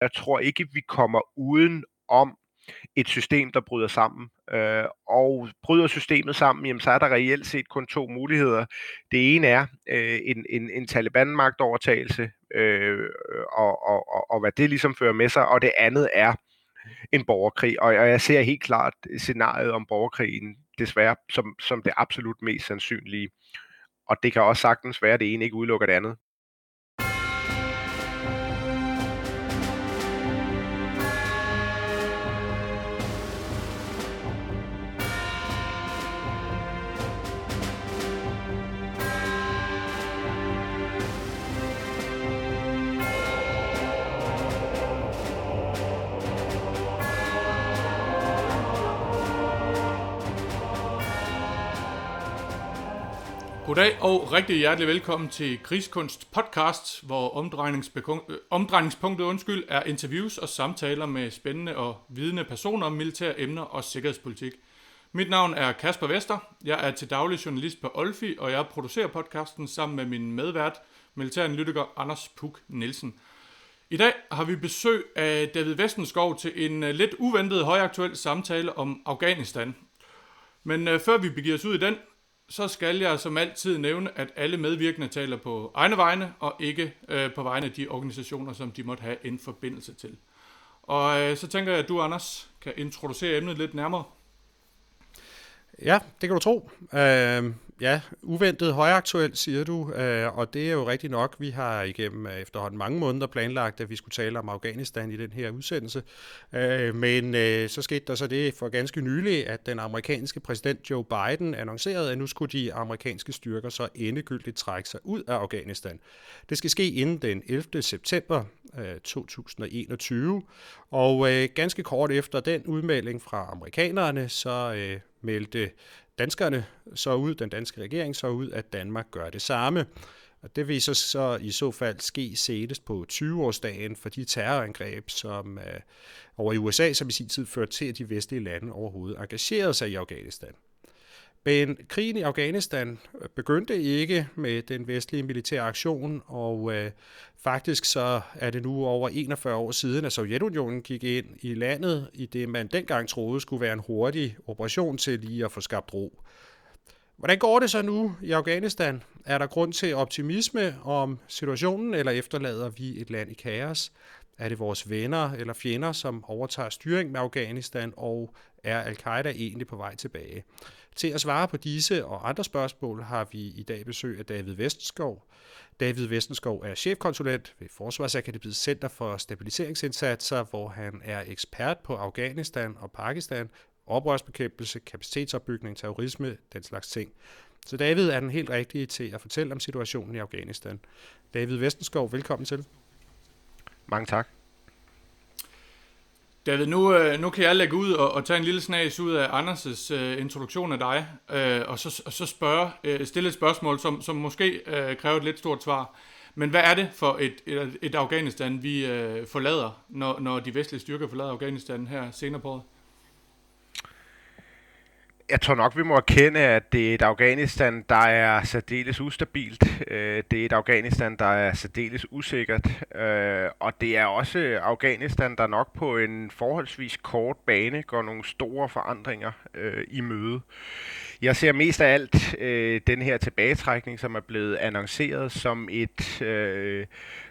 jeg tror ikke, vi kommer uden om et system, der bryder sammen. Øh, og bryder systemet sammen, jamen, så er der reelt set kun to muligheder. Det ene er øh, en, en, en Taliban-magtovertagelse, øh, og, og, og, og hvad det ligesom fører med sig, og det andet er en borgerkrig. Og, og jeg ser helt klart scenariet om borgerkrigen desværre som, som det absolut mest sandsynlige. Og det kan også sagtens være, at det ene ikke udelukker det andet. Goddag og rigtig hjertelig velkommen til Krigskunst podcast, hvor øh, omdrejningspunktet undskyld, er interviews og samtaler med spændende og vidende personer om militære emner og sikkerhedspolitik. Mit navn er Kasper Vester. Jeg er til daglig journalist på Olfi, og jeg producerer podcasten sammen med min medvært, militæranalytiker Anders Puk Nielsen. I dag har vi besøg af David Vestenskov til en øh, lidt uventet højaktuel samtale om Afghanistan. Men øh, før vi begiver os ud i den, så skal jeg som altid nævne, at alle medvirkende taler på egne vegne, og ikke øh, på vegne af de organisationer, som de måtte have en forbindelse til. Og øh, så tænker jeg, at du, Anders, kan introducere emnet lidt nærmere. Ja, det kan du tro. Øh, Ja, uventet højaktuelt, siger du, øh, og det er jo rigtigt nok. Vi har igennem øh, efterhånden mange måneder planlagt, at vi skulle tale om Afghanistan i den her udsendelse. Øh, men øh, så skete der så det for ganske nylig, at den amerikanske præsident Joe Biden annoncerede, at nu skulle de amerikanske styrker så endegyldigt trække sig ud af Afghanistan. Det skal ske inden den 11. september øh, 2021, og ganske kort efter den udmelding fra amerikanerne, så meldte danskerne så ud, den danske regering så ud, at Danmark gør det samme. Og det vil så, så i så fald ske senest på 20-årsdagen for de terrorangreb, som øh, over i USA, som i sin tid førte til, at de vestlige lande overhovedet engagerede sig i Afghanistan. Men krigen i Afghanistan øh, begyndte ikke med den vestlige militære aktion, og øh, faktisk så er det nu over 41 år siden, at Sovjetunionen gik ind i landet i det, man dengang troede skulle være en hurtig operation til lige at få skabt ro. Hvordan går det så nu i Afghanistan? Er der grund til optimisme om situationen, eller efterlader vi et land i kaos? Er det vores venner eller fjender, som overtager styring med Afghanistan, og er al-Qaida egentlig på vej tilbage? Til at svare på disse og andre spørgsmål har vi i dag besøg af David Vestenskov. David Vestenskov er chefkonsulent ved Forsvarsakademiets Center for Stabiliseringsindsatser, hvor han er ekspert på Afghanistan og Pakistan, oprørsbekæmpelse, kapacitetsopbygning, terrorisme, den slags ting. Så David er den helt rigtige til at fortælle om situationen i Afghanistan. David Vestenskov, velkommen til. Mange tak. David, nu, øh, nu kan jeg lægge ud og, og tage en lille snas ud af Anders' øh, introduktion af dig, øh, og, så, og så spørge, øh, stille et spørgsmål, som, som måske øh, kræver et lidt stort svar. Men hvad er det for et, et, et Afghanistan, vi øh, forlader, når, når de vestlige styrker forlader Afghanistan her senere på året? Jeg tror nok, vi må erkende, at det er et Afghanistan, der er særdeles ustabilt. Øh, det er et Afghanistan, der er særdeles usikkert. Øh, og det er også Afghanistan, der nok på en forholdsvis kort bane går nogle store forandringer øh, i møde. Jeg ser mest af alt den her tilbagetrækning, som er blevet annonceret som et,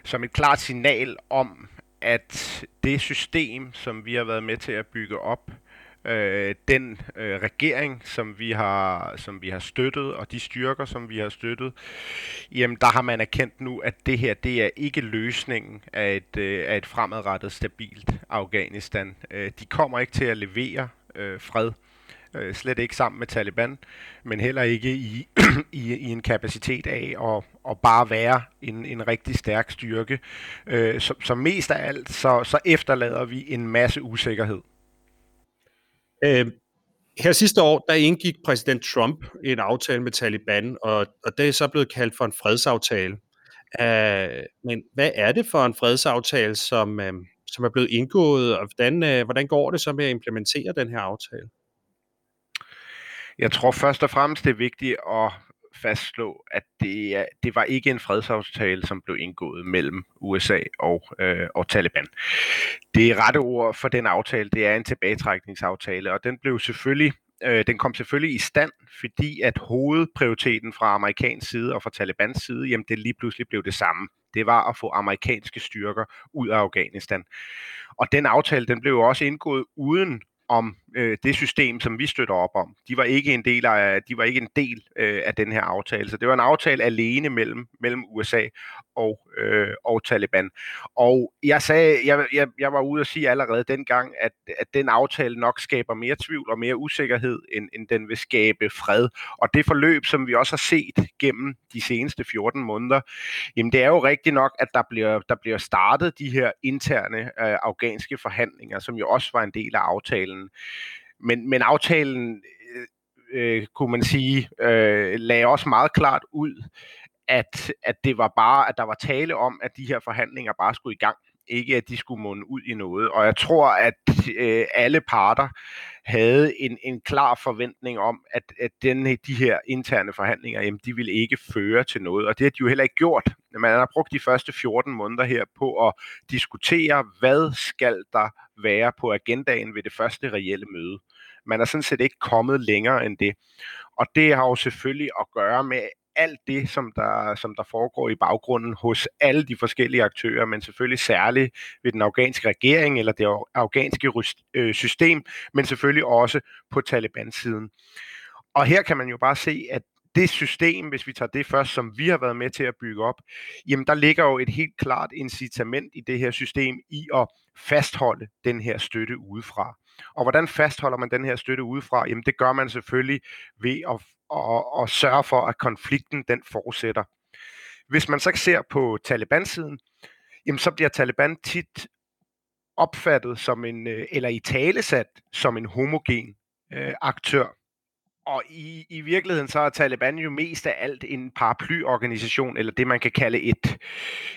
som et klart signal om, at det system, som vi har været med til at bygge op, øh, Øh, den øh, regering, som vi har som vi har støttet, og de styrker, som vi har støttet, jamen der har man erkendt nu, at det her, det er ikke løsningen af et, øh, af et fremadrettet, stabilt Afghanistan. Øh, de kommer ikke til at levere øh, fred. Øh, slet ikke sammen med Taliban, men heller ikke i, i, i en kapacitet af at, at bare være en, en rigtig stærk styrke. Øh, så, så mest af alt, så, så efterlader vi en masse usikkerhed. Øh, her sidste år, der indgik præsident Trump en aftale med Taliban, og, og det er så blevet kaldt for en fredsaftale. Uh, men hvad er det for en fredsaftale, som, uh, som er blevet indgået, og hvordan, uh, hvordan går det så med at implementere den her aftale? Jeg tror først og fremmest, det er vigtigt at fastslå, at det, det var ikke en fredsaftale, som blev indgået mellem USA og, øh, og Taliban. Det rette ord for den aftale, det er en tilbagetrækningsaftale, og den blev selvfølgelig øh, den kom selvfølgelig i stand, fordi at hovedprioriteten fra amerikansk side og fra Talibans side, jamen det lige pludselig blev det samme. Det var at få amerikanske styrker ud af Afghanistan. Og den aftale, den blev jo også indgået uden om øh, det system, som vi støtter op om. De var ikke en del af, de var ikke en del øh, af den her aftale. Så det var en aftale alene mellem, mellem USA og, øh, og Taliban. Og jeg sagde, jeg, jeg, jeg var ude at sige allerede dengang, at, at den aftale nok skaber mere tvivl og mere usikkerhed, end, end den vil skabe fred. Og det forløb, som vi også har set gennem de seneste 14 måneder, jamen det er jo rigtigt nok, at der bliver, der bliver startet de her interne øh, afghanske forhandlinger, som jo også var en del af aftalen. Men, men aftalen, øh, øh, kunne man sige, øh, lagde også meget klart ud, at, at det var bare, at der var tale om, at de her forhandlinger bare skulle i gang. Ikke at de skulle munde ud i noget. Og jeg tror, at øh, alle parter havde en, en klar forventning om, at, at den, de her interne forhandlinger, jamen, de ville ikke føre til noget. Og det har de jo heller ikke gjort. Man har brugt de første 14 måneder her på at diskutere, hvad skal der være på agendaen ved det første reelle møde. Man er sådan set ikke kommet længere end det. Og det har jo selvfølgelig at gøre med alt det, som der, som der foregår i baggrunden hos alle de forskellige aktører, men selvfølgelig særligt ved den afghanske regering eller det afghanske øh, system, men selvfølgelig også på Taliban-siden. Og her kan man jo bare se, at det system, hvis vi tager det først, som vi har været med til at bygge op, jamen der ligger jo et helt klart incitament i det her system i at fastholde den her støtte udefra. Og hvordan fastholder man den her støtte udefra? Jamen det gør man selvfølgelig ved at, og, og sørge for, at konflikten den fortsætter. Hvis man så ser på Taliban-siden, jamen så bliver Taliban tit opfattet som en, øh, eller i talesat som en homogen øh, aktør. Og i, i virkeligheden så er Taliban jo mest af alt en paraplyorganisation, eller det man kan kalde et,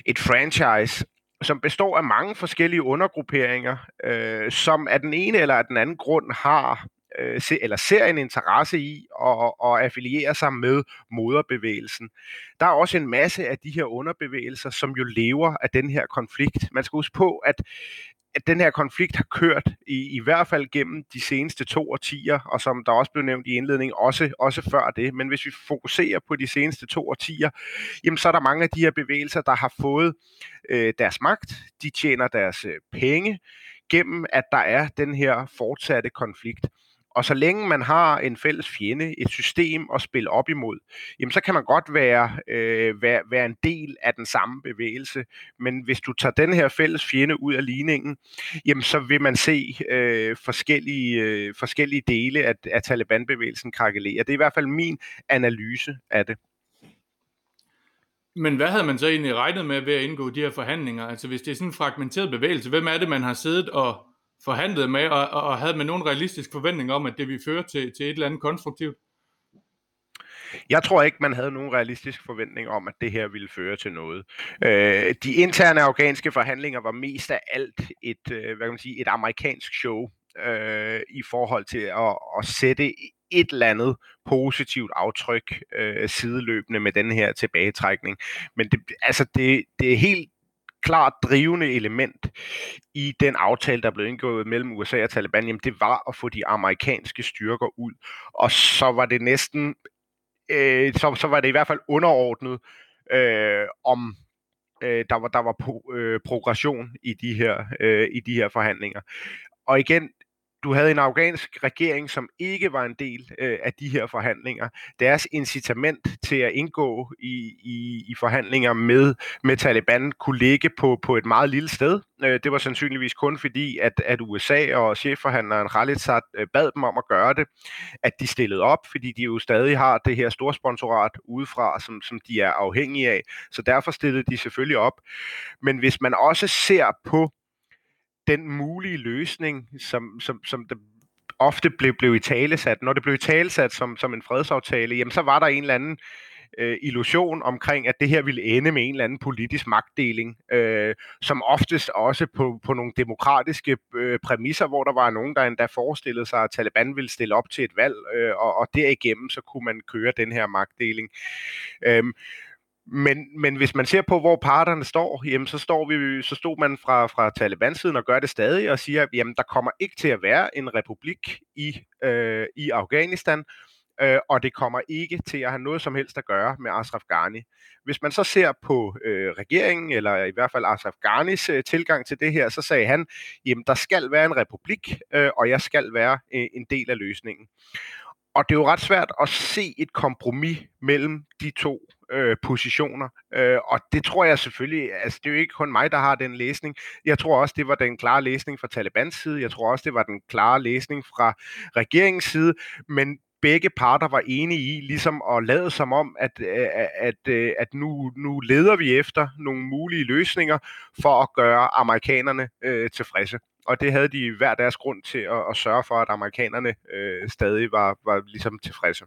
et franchise, som består af mange forskellige undergrupperinger, øh, som af den ene eller af den anden grund har øh, se, eller ser en interesse i at, at affiliere sig med moderbevægelsen. Der er også en masse af de her underbevægelser, som jo lever af den her konflikt. Man skal huske på, at at den her konflikt har kørt i, i hvert fald gennem de seneste to årtier, og som der også blev nævnt i indledningen, også, også før det. Men hvis vi fokuserer på de seneste to årtier, jamen så er der mange af de her bevægelser, der har fået øh, deres magt, de tjener deres øh, penge gennem, at der er den her fortsatte konflikt. Og så længe man har en fælles fjende, et system at spille op imod, jamen så kan man godt være, øh, være, være en del af den samme bevægelse. Men hvis du tager den her fælles fjende ud af ligningen, jamen så vil man se øh, forskellige, øh, forskellige dele af, af Taliban-bevægelsen krakelere. Det er i hvert fald min analyse af det. Men hvad havde man så egentlig regnet med ved at indgå de her forhandlinger? Altså hvis det er sådan en fragmenteret bevægelse, hvem er det, man har siddet og forhandlet med, og, og havde man nogen realistisk forventning om, at det ville føre til, til et eller andet konstruktivt? Jeg tror ikke, man havde nogen realistisk forventning om, at det her ville føre til noget. Øh, de interne afghanske forhandlinger var mest af alt et, øh, hvad kan man sige, et amerikansk show øh, i forhold til at, at sætte et eller andet positivt aftryk øh, sideløbende med den her tilbagetrækning. Men det, altså det, det er helt klart drivende element i den aftale, der blev indgået mellem USA og Taliban, jamen det var at få de amerikanske styrker ud. Og så var det næsten, øh, så, så var det i hvert fald underordnet, øh, om øh, der var der var pro, øh, progression i de her øh, i de her forhandlinger. Og igen, du havde en afghansk regering, som ikke var en del øh, af de her forhandlinger. Deres incitament til at indgå i, i, i forhandlinger med, med Taliban kunne ligge på, på et meget lille sted. Øh, det var sandsynligvis kun fordi, at, at USA og chefforhandleren Khalilzad øh, bad dem om at gøre det, at de stillede op, fordi de jo stadig har det her store sponsorat udefra, som, som de er afhængige af. Så derfor stillede de selvfølgelig op. Men hvis man også ser på den mulige løsning, som, som, som det ofte blev, blev i talesat. Når det blev i talesat som, som en fredsaftale, jamen så var der en eller anden øh, illusion omkring, at det her ville ende med en eller anden politisk magtdeling, øh, som oftest også på, på nogle demokratiske øh, præmisser, hvor der var nogen, der endda forestillede sig, at Taliban ville stille op til et valg, øh, og, og derigennem så kunne man køre den her magtdeling. Øh, men, men hvis man ser på, hvor parterne står, jamen så, står vi, så stod man fra, fra Taliban-siden og gør det stadig og siger, at der kommer ikke til at være en republik i, øh, i Afghanistan, øh, og det kommer ikke til at have noget som helst at gøre med Ashraf Ghani. Hvis man så ser på øh, regeringen, eller i hvert fald Ashraf Ghanis øh, tilgang til det her, så sagde han, jamen der skal være en republik, øh, og jeg skal være øh, en del af løsningen. Og det er jo ret svært at se et kompromis mellem de to øh, positioner. Øh, og det tror jeg selvfølgelig, altså det er jo ikke kun mig, der har den læsning. Jeg tror også, det var den klare læsning fra Talibans side. Jeg tror også, det var den klare læsning fra regeringens side. Men begge parter var enige i, ligesom at lade som om, at, øh, at, at, at nu, nu leder vi efter nogle mulige løsninger for at gøre amerikanerne øh, tilfredse. Og det havde de hver deres grund til at, at sørge for, at amerikanerne øh, stadig var, var ligesom tilfredse.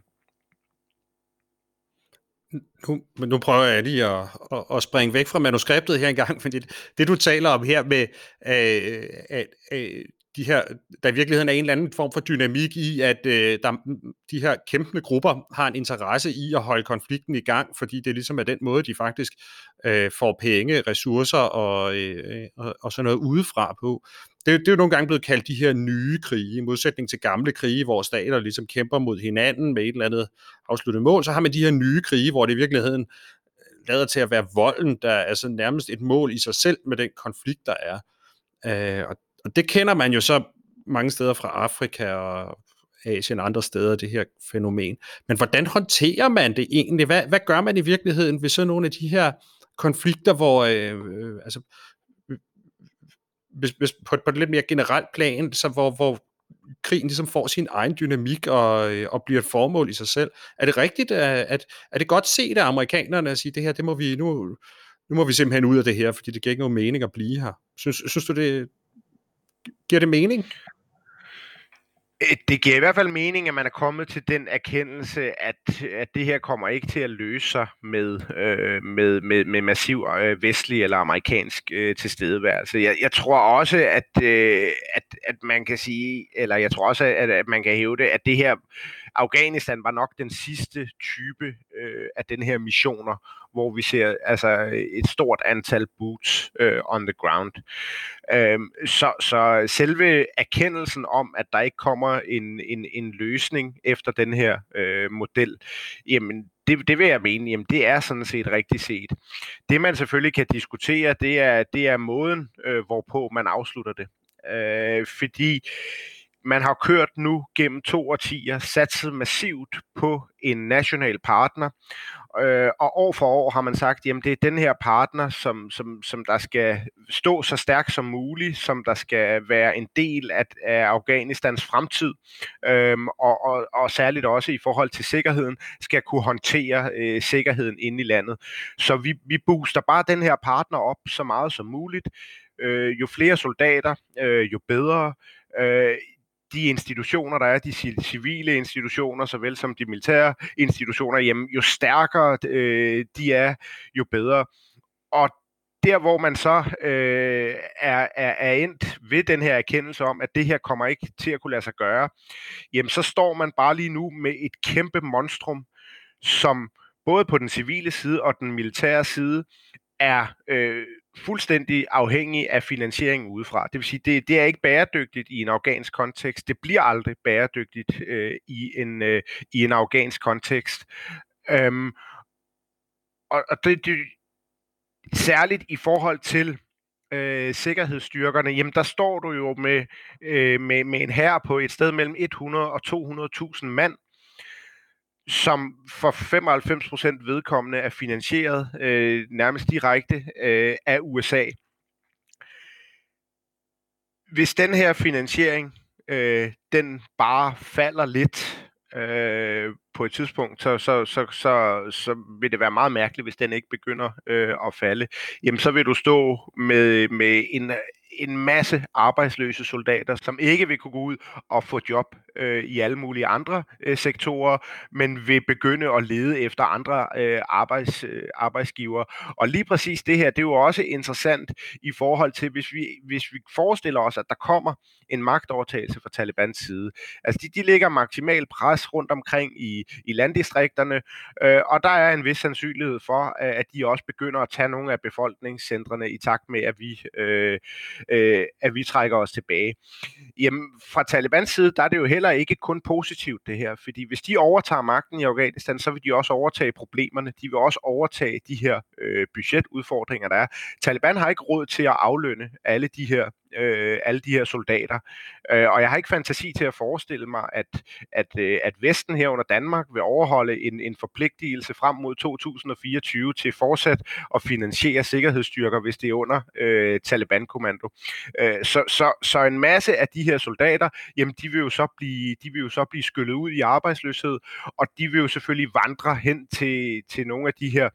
Nu, men nu prøver jeg lige at, at, at springe væk fra manuskriptet her engang, fordi det, det du taler om her med, øh, at, øh, de her, der i virkeligheden er en eller anden form for dynamik i, at øh, der, mm, mm, de her kæmpende grupper har en interesse i at holde konflikten i gang, fordi det ligesom er den måde, de faktisk øh, får penge, ressourcer og, øh, og, og sådan noget udefra på. Det, det er jo nogle gange blevet kaldt de her nye krige, i modsætning til gamle krige, hvor stater ligesom kæmper mod hinanden med et eller andet afsluttet mål, så har man de her nye krige, hvor det i virkeligheden øh, lader til at være volden, der er altså nærmest et mål i sig selv med den konflikt, der er. Øh, og og det kender man jo så mange steder fra Afrika og Asien og andre steder, det her fænomen. Men hvordan håndterer man det egentlig? Hvad, hvad gør man i virkeligheden ved sådan nogle af de her konflikter, hvor øh, øh, altså, hvis, hvis på, på et lidt mere generelt plan, så hvor, hvor krigen ligesom får sin egen dynamik og, øh, og bliver et formål i sig selv. Er det rigtigt, at, at er det godt set af amerikanerne at sige, det her, det må vi nu, nu må vi simpelthen ud af det her, fordi det giver ikke nogen mening at blive her. Synes, synes du, det, Giver det mening? Øh, det giver i hvert fald mening, at man er kommet til den erkendelse, at, at det her kommer ikke til at løse sig med, øh, med, med, med massiv øh, vestlig eller amerikansk øh, tilstedeværelse. Jeg, jeg tror også, at, øh, at, at man kan sige, eller jeg tror også, at, at man kan hæve det, at det her Afghanistan var nok den sidste type øh, af den her missioner, hvor vi ser altså et stort antal boots øh, on the ground. Øh, så, så selve erkendelsen om, at der ikke kommer en, en, en løsning efter den her øh, model, jamen det, det vil jeg mene, jamen det er sådan set rigtigt set. Det man selvfølgelig kan diskutere, det er, det er måden, øh, hvorpå man afslutter det. Øh, fordi man har kørt nu gennem to årtier, satset massivt på en national partner, øh, og år for år har man sagt, jamen det er den her partner, som, som, som der skal stå så stærkt som muligt, som der skal være en del af, af Afghanistans fremtid, øh, og, og, og særligt også i forhold til sikkerheden, skal kunne håndtere øh, sikkerheden inde i landet. Så vi, vi booster bare den her partner op så meget som muligt. Øh, jo flere soldater, øh, jo bedre. Øh, de institutioner, der er, de civile institutioner, såvel som de militære institutioner, jamen, jo stærkere øh, de er, jo bedre. Og der, hvor man så øh, er, er, er endt ved den her erkendelse om, at det her kommer ikke til at kunne lade sig gøre, jamen så står man bare lige nu med et kæmpe monstrum, som både på den civile side og den militære side er øh, fuldstændig afhængig af finansiering udefra. Det vil sige, det, det er ikke bæredygtigt i en afghansk kontekst. Det bliver aldrig bæredygtigt øh, i, en, øh, i en afghansk kontekst. Øhm, og og det, det, særligt i forhold til øh, sikkerhedsstyrkerne, jamen der står du jo med, øh, med, med en her på et sted mellem 100 og 200.000 mand, som for 95% vedkommende er finansieret øh, nærmest direkte øh, af USA. Hvis den her finansiering øh, den bare falder lidt øh, på et tidspunkt, så, så, så, så, så vil det være meget mærkeligt, hvis den ikke begynder øh, at falde. Jamen så vil du stå med, med en, en masse arbejdsløse soldater, som ikke vil kunne gå ud og få job øh, i alle mulige andre øh, sektorer, men vil begynde at lede efter andre øh, arbejds, øh, arbejdsgiver. Og lige præcis det her, det er jo også interessant i forhold til, hvis vi, hvis vi forestiller os, at der kommer en magtovertagelse fra Talibans side. Altså de, de ligger maksimal pres rundt omkring i, i landdistrikterne, øh, og der er en vis sandsynlighed for, at de også begynder at tage nogle af befolkningscentrene i takt med, at vi, øh, øh, at vi trækker os tilbage. Jamen, fra Talibans side, der er det jo heller ikke kun positivt det her, fordi hvis de overtager magten i Afghanistan, så vil de også overtage problemerne, de vil også overtage de her øh, budgetudfordringer, der er. Taliban har ikke råd til at aflønne alle de her øh, alle de her soldater. Øh, og jeg har ikke fantasi til at forestille mig, at, at, øh, at Vesten her under Danmark vil overholde en, en forpligtelse frem mod 2024 til fortsat at finansiere sikkerhedsstyrker, hvis det er under øh, Taliban-kommando. Øh, så, så, så en masse af de her soldater, jamen de vil jo så blive, de vil jo så blive skyllet ud i arbejdsløshed, og de vil jo selvfølgelig vandre hen til, til nogle af de her,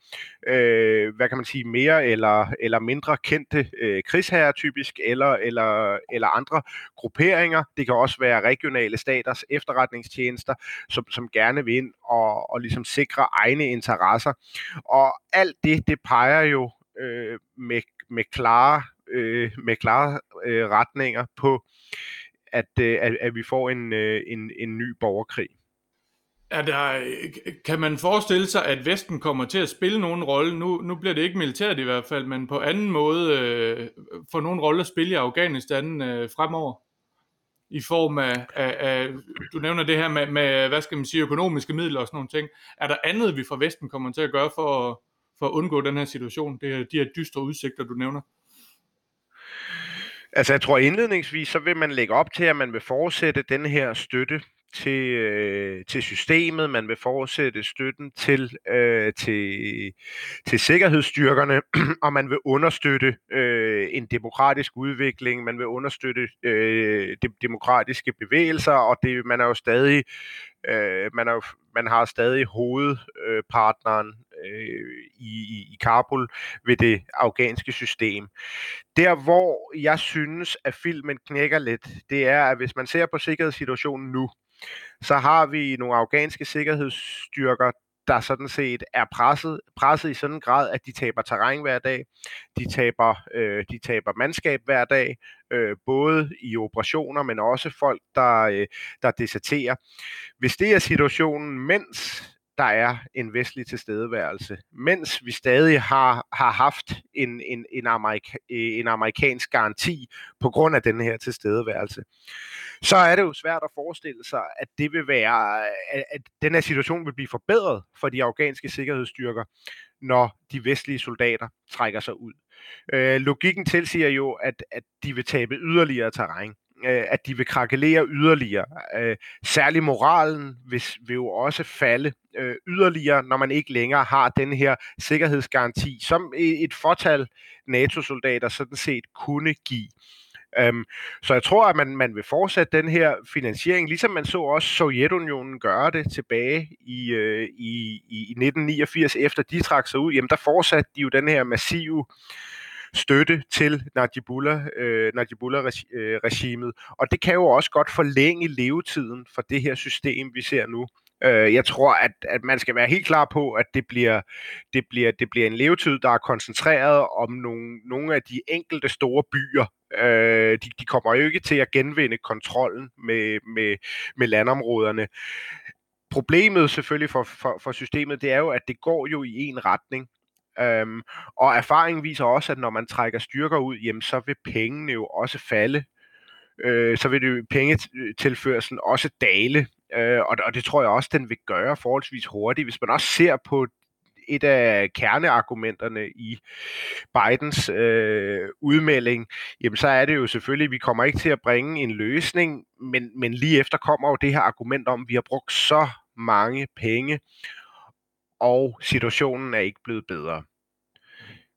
øh, hvad kan man sige, mere eller, eller mindre kendte øh, krigsherrer typisk, eller eller, eller andre grupperinger. Det kan også være regionale staters efterretningstjenester, som, som gerne vil ind og, og ligesom sikre egne interesser. Og alt det, det peger jo øh, med, med klare, øh, med klare øh, retninger på, at, øh, at, at vi får en, øh, en, en ny borgerkrig. Er der, kan man forestille sig, at Vesten kommer til at spille nogen rolle? Nu, nu bliver det ikke militært i hvert fald, men på anden måde øh, får nogen rolle at spille i Afghanistan øh, fremover? I form af, af, af, du nævner det her med, med, hvad skal man sige, økonomiske midler og sådan nogle ting. Er der andet, vi fra Vesten kommer til at gøre for, at, for at undgå den her situation? Det er de her dystre udsigter, du nævner. Altså jeg tror indledningsvis, så vil man lægge op til, at man vil fortsætte den her støtte til, øh, til systemet, man vil fortsætte støtten til, øh, til, til sikkerhedsstyrkerne, og man vil understøtte øh, en demokratisk udvikling, man vil understøtte øh, de, demokratiske bevægelser, og det, man er jo stadig øh, man, er jo, man har stadig hovedpartneren øh, i, i Kabul ved det afghanske system. Der, hvor jeg synes, at filmen knækker lidt, det er, at hvis man ser på sikkerhedssituationen nu, så har vi nogle afghanske sikkerhedsstyrker, der sådan set er presset, presset i sådan en grad, at de taber terræn hver dag, de taber, øh, de taber mandskab hver dag, øh, både i operationer, men også folk, der, øh, der deserterer. Hvis det er situationen, mens der er en vestlig tilstedeværelse, mens vi stadig har, har haft en, en, en, amerika, en amerikansk garanti på grund af den her tilstedeværelse, så er det jo svært at forestille sig, at det vil være, at, at den her situation vil blive forbedret for de afghanske sikkerhedsstyrker, når de vestlige soldater trækker sig ud. Øh, logikken tilsiger jo, at, at de vil tabe yderligere terræn øh, at de vil krakelere yderligere. Øh, særlig moralen vil, vil jo også falde øh, yderligere, når man ikke længere har den her sikkerhedsgaranti, som et fortal NATO-soldater sådan set kunne give. Um, så jeg tror, at man, man vil fortsætte den her finansiering, ligesom man så også Sovjetunionen gøre det tilbage i, øh, i, i 1989, efter de trak sig ud. Jamen, der fortsatte de jo den her massive støtte til Najibullah, øh, Najibullah-regimet. Øh, og det kan jo også godt forlænge levetiden for det her system, vi ser nu. Øh, jeg tror, at, at man skal være helt klar på, at det bliver, det bliver, det bliver en levetid, der er koncentreret om nogle, nogle af de enkelte store byer. Øh, de, de kommer jo ikke til at genvinde kontrollen med, med, med landområderne. Problemet selvfølgelig for, for, for systemet, det er jo, at det går jo i en retning. Øhm, og erfaringen viser også, at når man trækker styrker ud, jamen, så vil pengene jo også falde. Øh, så vil det pengetilførselen også dale. Øh, og, og det tror jeg også, den vil gøre forholdsvis hurtigt. Hvis man også ser på et af kerneargumenterne i Bidens øh, udmelding, jamen så er det jo selvfølgelig, at vi kommer ikke til at bringe en løsning, men, men lige efter kommer jo det her argument om, at vi har brugt så mange penge, og situationen er ikke blevet bedre.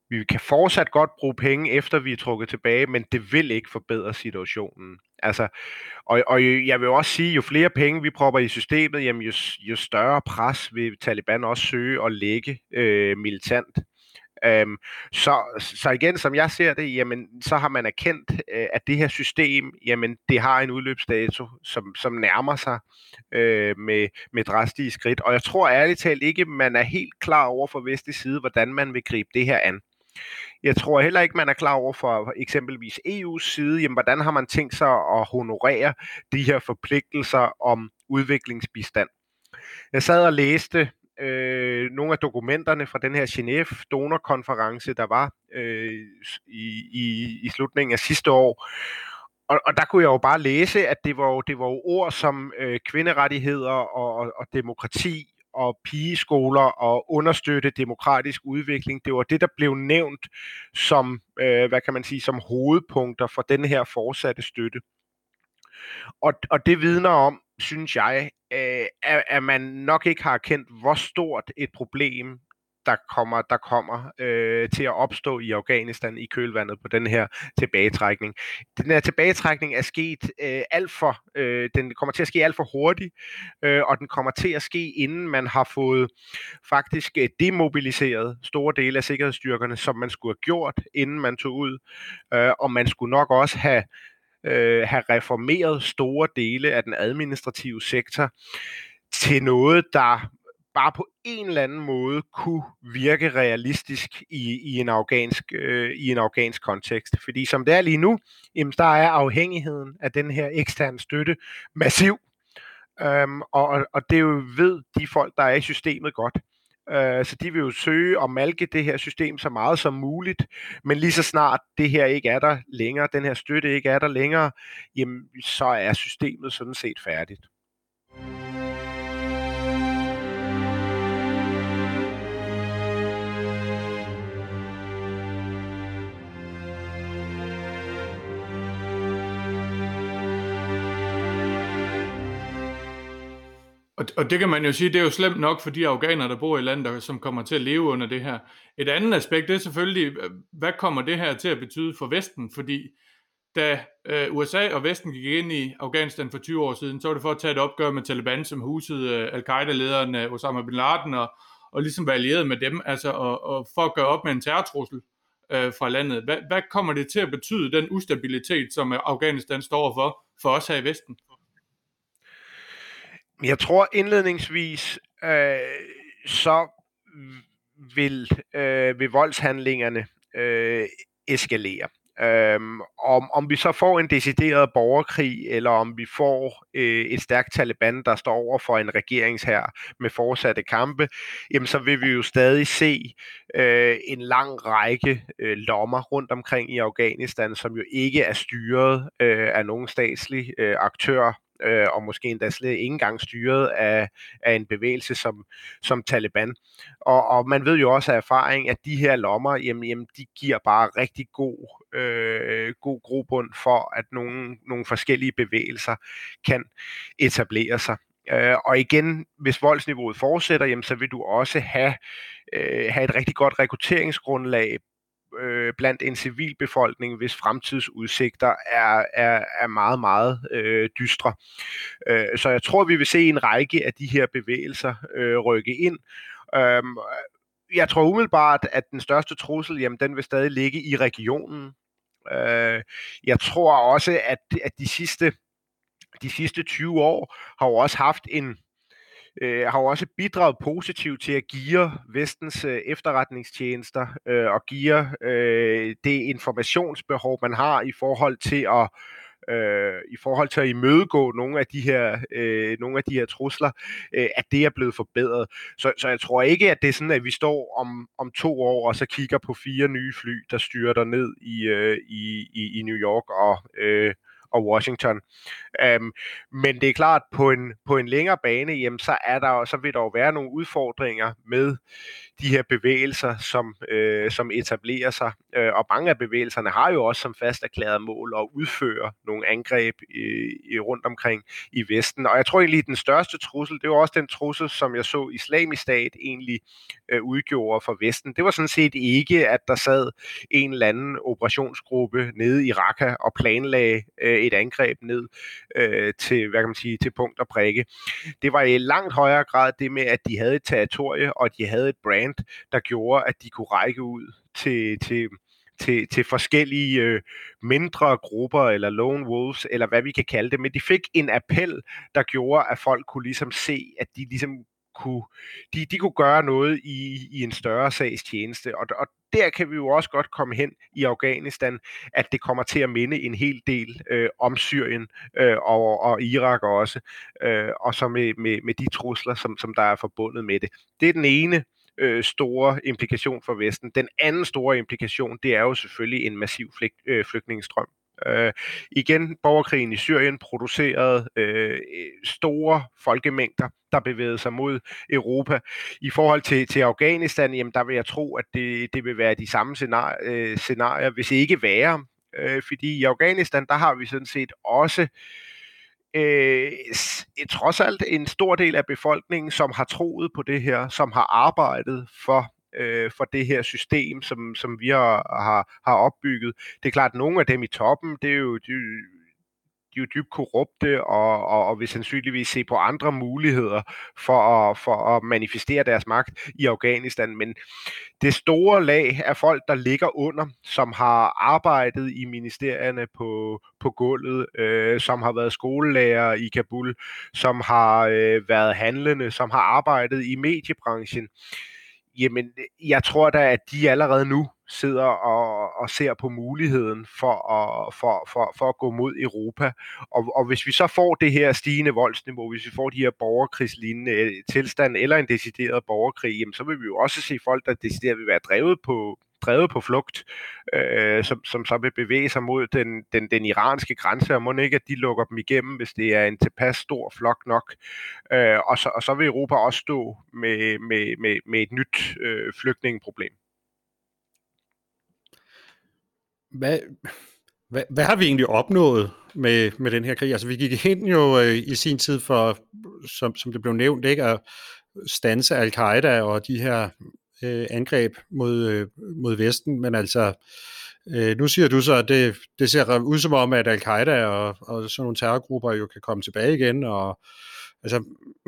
Vi kan fortsat godt bruge penge, efter vi er trukket tilbage, men det vil ikke forbedre situationen. Altså, og, og jeg vil også sige, jo flere penge vi propper i systemet, jamen jo, jo større pres vil Taliban også søge at lægge øh, militant. Øhm, så, så igen, som jeg ser det, jamen, så har man erkendt, øh, at det her system, jamen, det har en udløbsdato, som, som nærmer sig øh, med, med drastiske skridt. Og jeg tror ærligt talt ikke, man er helt klar over fra vestlig side, hvordan man vil gribe det her an. Jeg tror heller ikke, man er klar over for eksempelvis EU's side, jamen, hvordan har man tænkt sig at honorere de her forpligtelser om udviklingsbistand. Jeg sad og læste øh, nogle af dokumenterne fra den her Genève donorkonference, der var øh, i, i, i slutningen af sidste år. Og, og der kunne jeg jo bare læse, at det var, det var ord som øh, kvinderettigheder og, og, og demokrati og pigeskoler og understøtte demokratisk udvikling. Det var det, der blev nævnt som, øh, hvad kan man sige, som hovedpunkter for den her fortsatte støtte. Og, og det vidner om, synes jeg, øh, at, at man nok ikke har kendt, hvor stort et problem der kommer, der kommer øh, til at opstå i Afghanistan i kølvandet på den her tilbagetrækning. Den her tilbagetrækning er sket øh, alt for, øh, den kommer til at ske alt for hurtigt, øh, og den kommer til at ske inden man har fået faktisk øh, demobiliseret store dele af sikkerhedsstyrkerne, som man skulle have gjort, inden man tog ud, øh, og man skulle nok også have øh, have reformeret store dele af den administrative sektor til noget, der bare på en eller anden måde kunne virke realistisk i, i, en, afghansk, øh, i en afghansk kontekst. Fordi som det er lige nu, jamen, der er afhængigheden af den her eksterne støtte massiv. Øhm, og, og det jo ved de folk, der er i systemet godt. Øh, så de vil jo søge at malke det her system så meget som muligt, men lige så snart det her ikke er der længere, den her støtte ikke er der længere, jamen, så er systemet sådan set færdigt. Og, og det kan man jo sige, det er jo slemt nok for de afghanere, der bor i landet, som kommer til at leve under det her. Et andet aspekt, det er selvfølgelig, øh, hvad kommer det her til at betyde for Vesten? Fordi da øh, USA og Vesten gik ind i Afghanistan for 20 år siden, så var det for at tage et opgør med Taliban, som husede øh, al-Qaida-lederen øh, Osama bin Laden, og, og ligesom være allieret med dem, altså og, og for at gøre op med en terrortrussel øh, fra landet. Hvad, hvad kommer det til at betyde, den ustabilitet, som øh, Afghanistan står for, for os her i Vesten? Jeg tror indledningsvis, øh, så vil, øh, vil voldshandlingerne øh, eskalere. Øhm, om, om vi så får en decideret borgerkrig, eller om vi får øh, et stærkt Taliban, der står over for en regeringshær med fortsatte kampe, jamen så vil vi jo stadig se øh, en lang række øh, lommer rundt omkring i Afghanistan, som jo ikke er styret øh, af nogen statslig øh, aktør, øh, og måske endda slet ikke engang styret af, af en bevægelse som, som Taliban. Og, og man ved jo også af erfaring, at de her lommer, jamen, jamen de giver bare rigtig god, øh, god grobund for, at nogle, nogle forskellige bevægelser kan etablere sig. Øh, og igen, hvis voldsniveauet fortsætter, jamen, så vil du også have, øh, have et rigtig godt rekrutteringsgrundlag øh, blandt en civilbefolkning, hvis fremtidsudsigter er, er, er meget, meget øh, dystre. Øh, så jeg tror, vi vil se en række af de her bevægelser øh, rykke ind. Øh, jeg tror umiddelbart, at den største trussel, jamen, den vil stadig ligge i regionen. Øh, jeg tror også, at, at de sidste de sidste 20 år har jo også haft en øh, har jo også bidraget positivt til at give vestens øh, efterretningstjenester øh, og give øh, det informationsbehov, man har i forhold til at øh, i forhold til at imødegå nogle af de her øh, nogle af de her trusler, øh, at det er blevet forbedret. Så, så jeg tror ikke, at det er sådan, at vi står om, om to år og så kigger på fire nye fly, der styrter ned i, øh, i, i, i New York og øh, og Washington. Øhm, men det er klart, på en, på en længere bane, jamen, så, er der, så vil der jo være nogle udfordringer med de her bevægelser, som, øh, som etablerer sig. Øh, og mange af bevægelserne har jo også som fast erklæret mål at udføre nogle angreb i, rundt omkring i Vesten. Og jeg tror egentlig, at den største trussel, det var også den trussel, som jeg så islamisk stat egentlig øh, udgjorde for Vesten. Det var sådan set ikke, at der sad en eller anden operationsgruppe nede i Raqqa og planlagde øh, et angreb ned øh, til, hvad kan man sige, til punkt og prikke. Det var i langt højere grad det med, at de havde et territorie, og de havde et brand, brand, der gjorde, at de kunne række ud til, til, til, til forskellige øh, mindre grupper, eller lone wolves, eller hvad vi kan kalde det, men de fik en appel, der gjorde, at folk kunne ligesom se, at de ligesom kunne, de, de kunne gøre noget i, i en større sags tjeneste. Og, og der kan vi jo også godt komme hen i Afghanistan, at det kommer til at minde en hel del øh, om Syrien øh, og, og Irak også, øh, og så med, med, med de trusler, som, som der er forbundet med det. Det er den ene øh, store implikation for Vesten. Den anden store implikation, det er jo selvfølgelig en massiv flygt, øh, flygtningestrøm. Øh, igen, borgerkrigen i Syrien producerede øh, øh, store folkemængder, der bevægede sig mod Europa. I forhold til, til Afghanistan, jamen, der vil jeg tro, at det, det vil være de samme scenarier, øh, scenarier hvis ikke værre. Øh, fordi i Afghanistan, der har vi sådan set også øh, Øh, trods alt en stor del af befolkningen, som har troet på det her, som har arbejdet for øh, for det her system, som, som vi har, har, har opbygget. Det er klart, at nogle af dem i toppen, det er jo, de, de er jo dybt korrupte og, og, og vil sandsynligvis se på andre muligheder for at, for at manifestere deres magt i Afghanistan. Men det store lag af folk, der ligger under, som har arbejdet i ministerierne på, på gulvet, øh, som har været skolelærer i Kabul, som har øh, været handlende, som har arbejdet i mediebranchen, Jamen, jeg tror da, at de allerede nu sidder og, og ser på muligheden for at, for, for, for at gå mod Europa. Og, og hvis vi så får det her stigende voldsniveau, hvis vi får de her borgerkrigslignende øh, tilstand eller en decideret borgerkrig, jamen, så vil vi jo også se folk, der decideret vil være drevet på, drevet på flugt, øh, som, som så vil bevæge sig mod den, den, den iranske grænse, og må ikke, at de lukker dem igennem, hvis det er en tilpas stor flok nok. Øh, og, så, og så vil Europa også stå med, med, med, med et nyt øh, flygtningeproblem. Hvad, hvad, hvad har vi egentlig opnået med, med den her krig? Altså vi gik hen jo øh, i sin tid for, som, som det blev nævnt, ikke, at stanse al-Qaida og de her øh, angreb mod, øh, mod Vesten, men altså, øh, nu siger du så, at det, det ser ud som om, at al-Qaida og, og sådan nogle terrorgrupper jo kan komme tilbage igen, og altså,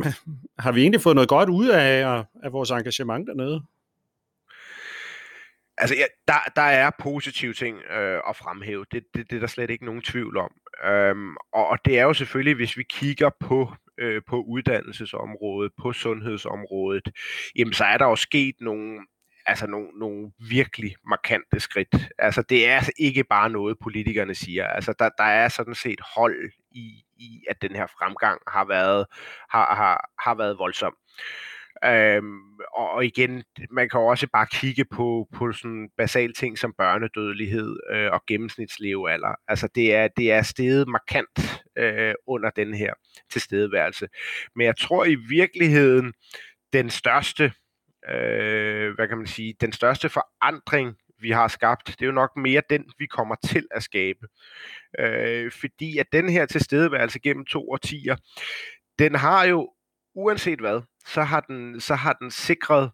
har vi egentlig fået noget godt ud af, af vores engagement dernede? Altså, ja, der, der er positive ting øh, at fremhæve. Det, det, det er der slet ikke nogen tvivl om. Øhm, og, og det er jo selvfølgelig, hvis vi kigger på øh, på uddannelsesområdet, på sundhedsområdet, jamen så er der jo sket nogle altså nogle, nogle virkelig markante skridt. Altså det er altså ikke bare noget, politikerne siger. Altså der, der er sådan set hold i, i, at den her fremgang har været, har, har, har været voldsom. Øhm, og igen, man kan også bare kigge på, på sådan basale ting som børnedødelighed øh, og gennemsnitslevealder. Altså det er, det er steget markant øh, under den her tilstedeværelse. Men jeg tror i virkeligheden, den største, øh, hvad kan man sige, den største forandring, vi har skabt, det er jo nok mere den, vi kommer til at skabe. Øh, fordi at den her tilstedeværelse gennem to årtier, den har jo uanset hvad, så har den, så har den sikret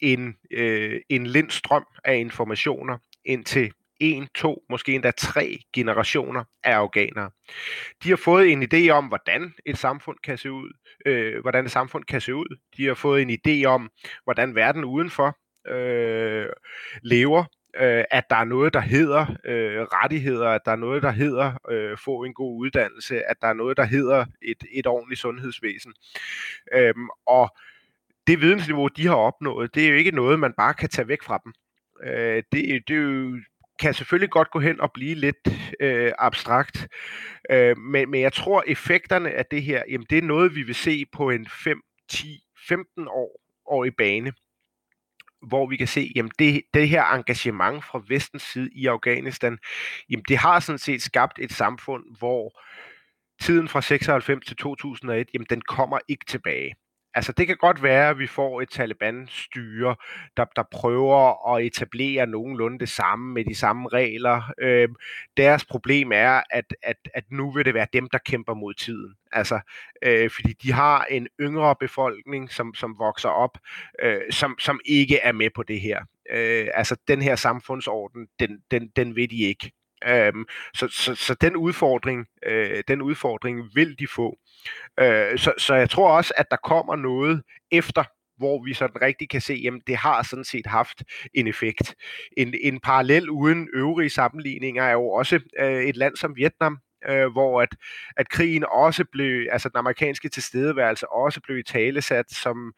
en, øh, en lind strøm af informationer ind til en, to, måske endda tre generationer af afghanere. De har fået en idé om, hvordan et samfund kan se ud, øh, hvordan et samfund kan se ud. De har fået en idé om, hvordan verden udenfor øh, lever, øh, at der er noget, der hedder øh, rettigheder, at der er noget, der hedder øh, få en god uddannelse, at der er noget, der hedder et, et ordentligt sundhedsvæsen. Øhm, og det vidensniveau, de har opnået, det er jo ikke noget, man bare kan tage væk fra dem. Øh, det, det er jo kan selvfølgelig godt gå hen og blive lidt øh, abstrakt, øh, men, men jeg tror, effekterne af det her, jamen det er noget, vi vil se på en 5, 10, 15 år, år i bane hvor vi kan se, jamen det, det her engagement fra vestens side i Afghanistan, jamen det har sådan set skabt et samfund, hvor tiden fra 96 til 2001, jamen den kommer ikke tilbage. Altså det kan godt være, at vi får et Taliban-styre, der, der prøver at etablere nogenlunde det samme med de samme regler. Øh, deres problem er, at, at, at nu vil det være dem, der kæmper mod tiden. Altså, øh, fordi de har en yngre befolkning, som, som vokser op, øh, som, som ikke er med på det her. Øh, altså den her samfundsorden, den, den, den vil de ikke. Øhm, så, så, så den udfordring, øh, den udfordring vil de få. Øh, så, så jeg tror også, at der kommer noget efter hvor vi sådan rigtig kan se, at det har sådan set haft en effekt. En, en parallel uden øvrige sammenligninger er jo også øh, et land som Vietnam, øh, hvor at, at krigen også blev, altså den amerikanske tilstedeværelse også blev talesat som,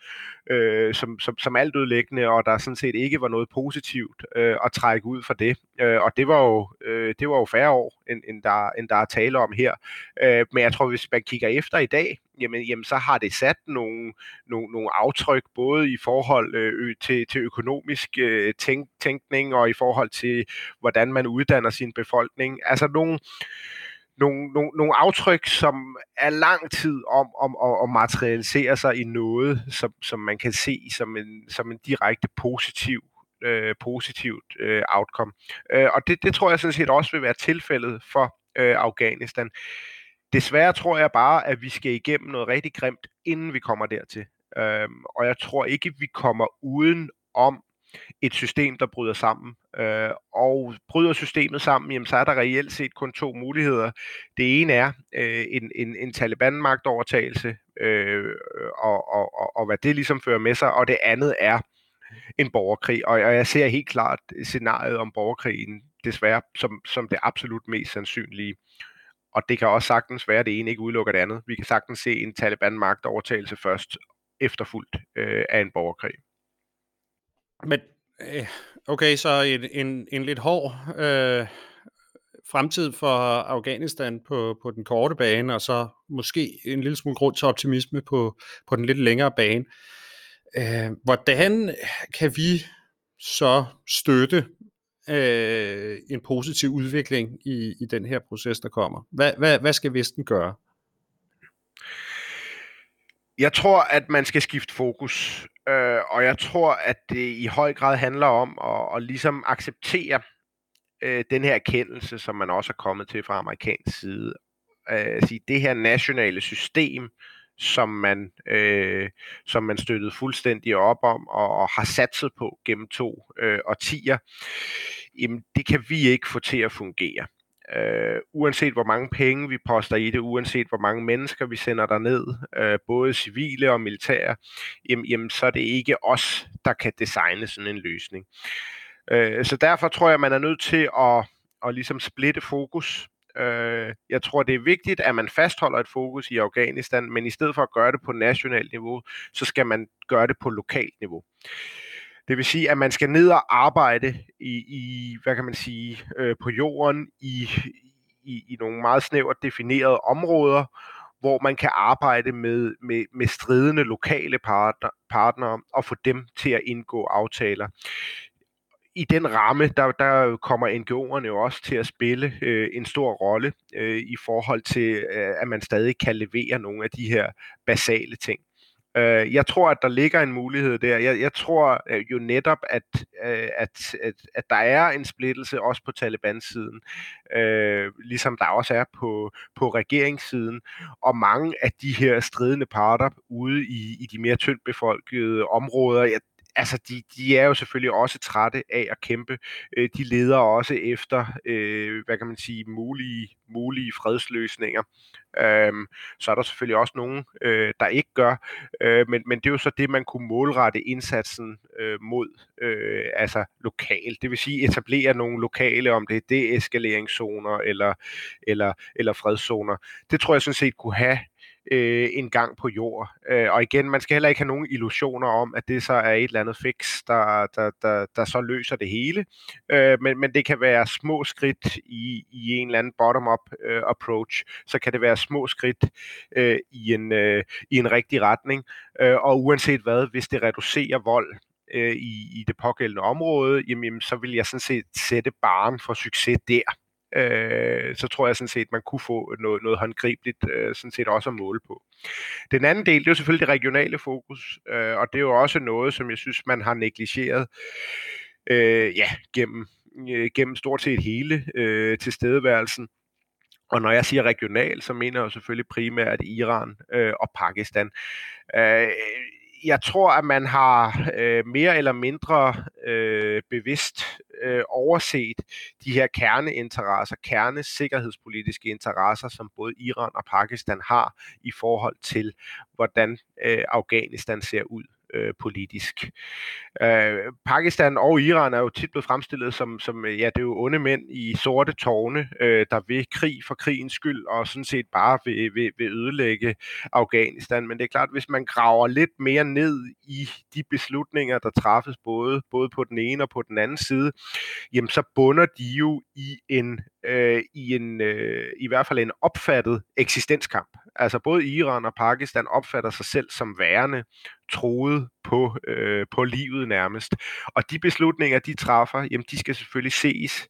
øh, som, som, som altudlæggende, og der sådan set ikke var noget positivt øh, at trække ud fra det. Øh, og det var jo, øh, det var jo færre år, end, end, der, end der er tale om her. Øh, men jeg tror, hvis man kigger efter i dag, jamen, jamen så har det sat nogle, nogle, nogle aftryk, både i forhold øh, til, til økonomisk øh, tænk, tænkning, og i forhold til, hvordan man uddanner sin befolkning. Altså nogle nogle, nogle, nogle aftryk, som er lang tid om, om at, at materialisere sig i noget, som, som man kan se som en, som en direkte positiv øh, positivt øh, outcome. Øh, og det, det tror jeg sådan set også vil være tilfældet for øh, Afghanistan. Desværre tror jeg bare, at vi skal igennem noget rigtig grimt, inden vi kommer dertil. Øh, og jeg tror ikke, vi kommer uden om et system, der bryder sammen. Øh, og bryder systemet sammen, jamen, så er der reelt set kun to muligheder. Det ene er øh, en, en, en Taliban-magtovertagelse, øh, og, og, og, og hvad det ligesom fører med sig, og det andet er en borgerkrig. Og, og jeg ser helt klart scenariet om borgerkrigen desværre som, som det absolut mest sandsynlige. Og det kan også sagtens være, at det ene ikke udelukker det andet. Vi kan sagtens se en Taliban-magtovertagelse først, efterfulgt øh, af en borgerkrig. Men øh, okay, så en, en, en lidt hård øh, fremtid for Afghanistan på, på den korte bane, og så måske en lille smule grund til optimisme på, på den lidt længere bane. Øh, hvordan kan vi så støtte øh, en positiv udvikling i, i den her proces, der kommer? Hvad, hvad, hvad skal Vesten gøre? Jeg tror, at man skal skifte fokus, øh, og jeg tror, at det i høj grad handler om at, at ligesom acceptere øh, den her erkendelse, som man også er kommet til fra amerikansk side. Øh, sige, det her nationale system, som man, øh, som man støttede fuldstændig op om og, og har satset på gennem to øh, årtier, jamen det kan vi ikke få til at fungere øh, uanset hvor mange penge vi poster i det, uanset hvor mange mennesker vi sender der ned, øh, både civile og militære, jamen, jamen, så er det ikke os, der kan designe sådan en løsning. Øh, så derfor tror jeg, man er nødt til at, at ligesom splitte fokus. Øh, jeg tror, det er vigtigt, at man fastholder et fokus i Afghanistan, men i stedet for at gøre det på nationalt niveau, så skal man gøre det på lokalt niveau. Det vil sige, at man skal ned og arbejde i, i hvad kan man sige, øh, på jorden i, i, i nogle meget snævert definerede områder, hvor man kan arbejde med, med, med stridende lokale partner, partnere og få dem til at indgå aftaler. I den ramme, der, der kommer NGO'erne jo også til at spille øh, en stor rolle øh, i forhold til, øh, at man stadig kan levere nogle af de her basale ting. Øh, jeg tror, at der ligger en mulighed der. Jeg, jeg tror øh, jo netop, at, øh, at, at, at der er en splittelse også på Taliban-siden, øh, ligesom der også er på, på regeringssiden, og mange af de her stridende parter ude i, i de mere tyndt befolkede områder, jeg, altså de, de er jo selvfølgelig også trætte af at kæmpe. Øh, de leder også efter, øh, hvad kan man sige, mulige, mulige fredsløsninger. Øhm, så er der selvfølgelig også nogen, øh, der ikke gør, øh, men, men det er jo så det, man kunne målrette indsatsen øh, mod, øh, altså lokalt. Det vil sige etablere nogle lokale, om det er deeskaleringszoner eller, eller, eller fredszoner. Det tror jeg sådan set kunne have øh, en gang på jord. Øh, og igen, man skal heller ikke have nogen illusioner om, at det så er et eller andet fix, der, der, der, der så løser det hele. Øh, men, men det kan være små skridt i, i en eller anden bottom-up øh, approach. Så kan det være små skridt øh, i, en, øh, i en rigtig retning. Øh, og uanset hvad, hvis det reducerer vold, øh, i, i det pågældende område, jamen, jamen, så vil jeg sådan set sætte baren for succes der øh, så tror jeg sådan set, man kunne få noget, noget håndgribeligt øh, sådan set også at måle på. Den anden del, det er jo selvfølgelig det regionale fokus, øh, og det er jo også noget, som jeg synes, man har negligeret øh, ja, gennem, øh, gennem stort set hele øh, tilstedeværelsen. Og når jeg siger regional, så mener jeg selvfølgelig primært Iran øh, og Pakistan. Øh, jeg tror, at man har øh, mere eller mindre øh, bevidst øh, overset de her kerneinteresser, kernesikkerhedspolitiske interesser, som både Iran og Pakistan har i forhold til, hvordan øh, Afghanistan ser ud øh, politisk. Øh, Pakistan og Iran er jo tit blevet fremstillet som, som øh, ja, det er jo onde mænd i sorte tårne, øh, der vil krig for krigens skyld, og sådan set bare vil, vil, vil ødelægge Afghanistan. Men det er klart, hvis man graver lidt mere ned i de beslutninger, der træffes både, både på den ene og på den anden side, jamen så bunder de jo i en øh, i en øh, i hvert fald en opfattet eksistenskamp. Altså både Iran og Pakistan opfatter sig selv som værende troet på, øh, på livet nærmest. Og de beslutninger, de træffer, jamen de skal selvfølgelig ses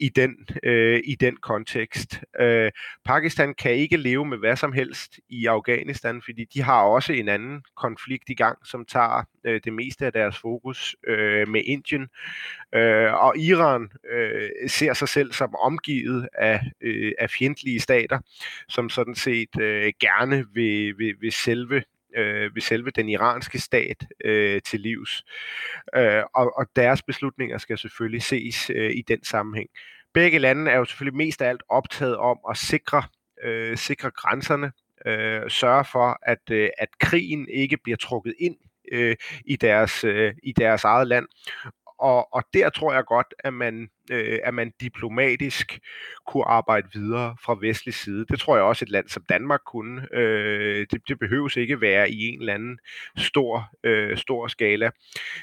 i den, øh, i den kontekst. Øh, Pakistan kan ikke leve med hvad som helst i Afghanistan, fordi de har også en anden konflikt i gang, som tager øh, det meste af deres fokus øh, med Indien. Øh, og Iran øh, ser sig selv som omgivet af, øh, af fjendtlige stater, som sådan set øh, gerne vil, vil, vil selve øh, ved selve den iranske stat øh, til livs. Øh, og, og deres beslutninger skal selvfølgelig ses øh, i den sammenhæng. Begge lande er jo selvfølgelig mest af alt optaget om at sikre, øh, sikre grænserne, øh, sørge for, at, øh, at krigen ikke bliver trukket ind øh, i, deres, øh, i deres eget land, og, og der tror jeg godt, at man, øh, at man diplomatisk kunne arbejde videre fra vestlig side. Det tror jeg også et land som Danmark kunne. Øh, det, det behøves ikke være i en eller anden stor, øh, stor skala.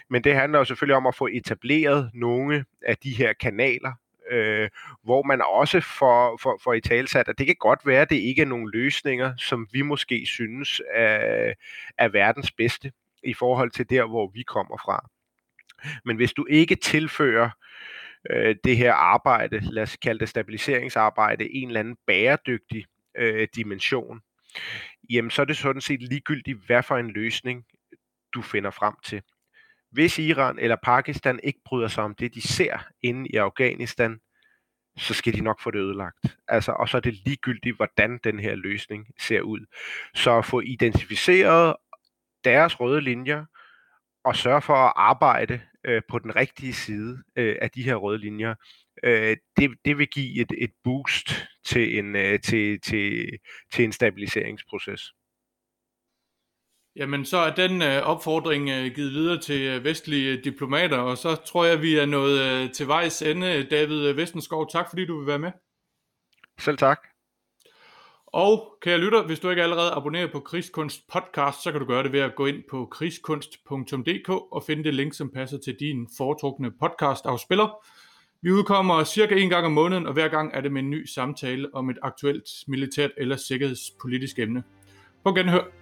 Men det handler jo selvfølgelig om at få etableret nogle af de her kanaler, øh, hvor man også får, får, får i talsat, at det kan godt være, at det ikke er nogle løsninger, som vi måske synes er, er verdens bedste i forhold til der, hvor vi kommer fra. Men hvis du ikke tilfører øh, det her arbejde, lad os kalde det stabiliseringsarbejde, en eller anden bæredygtig øh, dimension, jamen så er det sådan set ligegyldigt, hvad for en løsning du finder frem til. Hvis Iran eller Pakistan ikke bryder sig om det, de ser inde i Afghanistan, så skal de nok få det ødelagt. Altså, og så er det ligegyldigt, hvordan den her løsning ser ud. Så at få identificeret deres røde linjer, og sørge for at arbejde øh, på den rigtige side øh, af de her røde linjer, øh, det, det vil give et, et boost til en, øh, til, til, til en stabiliseringsproces. Jamen, så er den øh, opfordring øh, givet videre til øh, vestlige diplomater, og så tror jeg, vi er nået øh, til vejs ende. David Vestenskov, tak fordi du vil være med. Selv tak. Og kære lytter, hvis du ikke allerede abonnerer på Krigskunst podcast, så kan du gøre det ved at gå ind på krigskunst.dk og finde det link, som passer til din foretrukne podcast afspiller. Vi udkommer cirka en gang om måneden, og hver gang er det med en ny samtale om et aktuelt militært eller sikkerhedspolitisk emne. På genhør.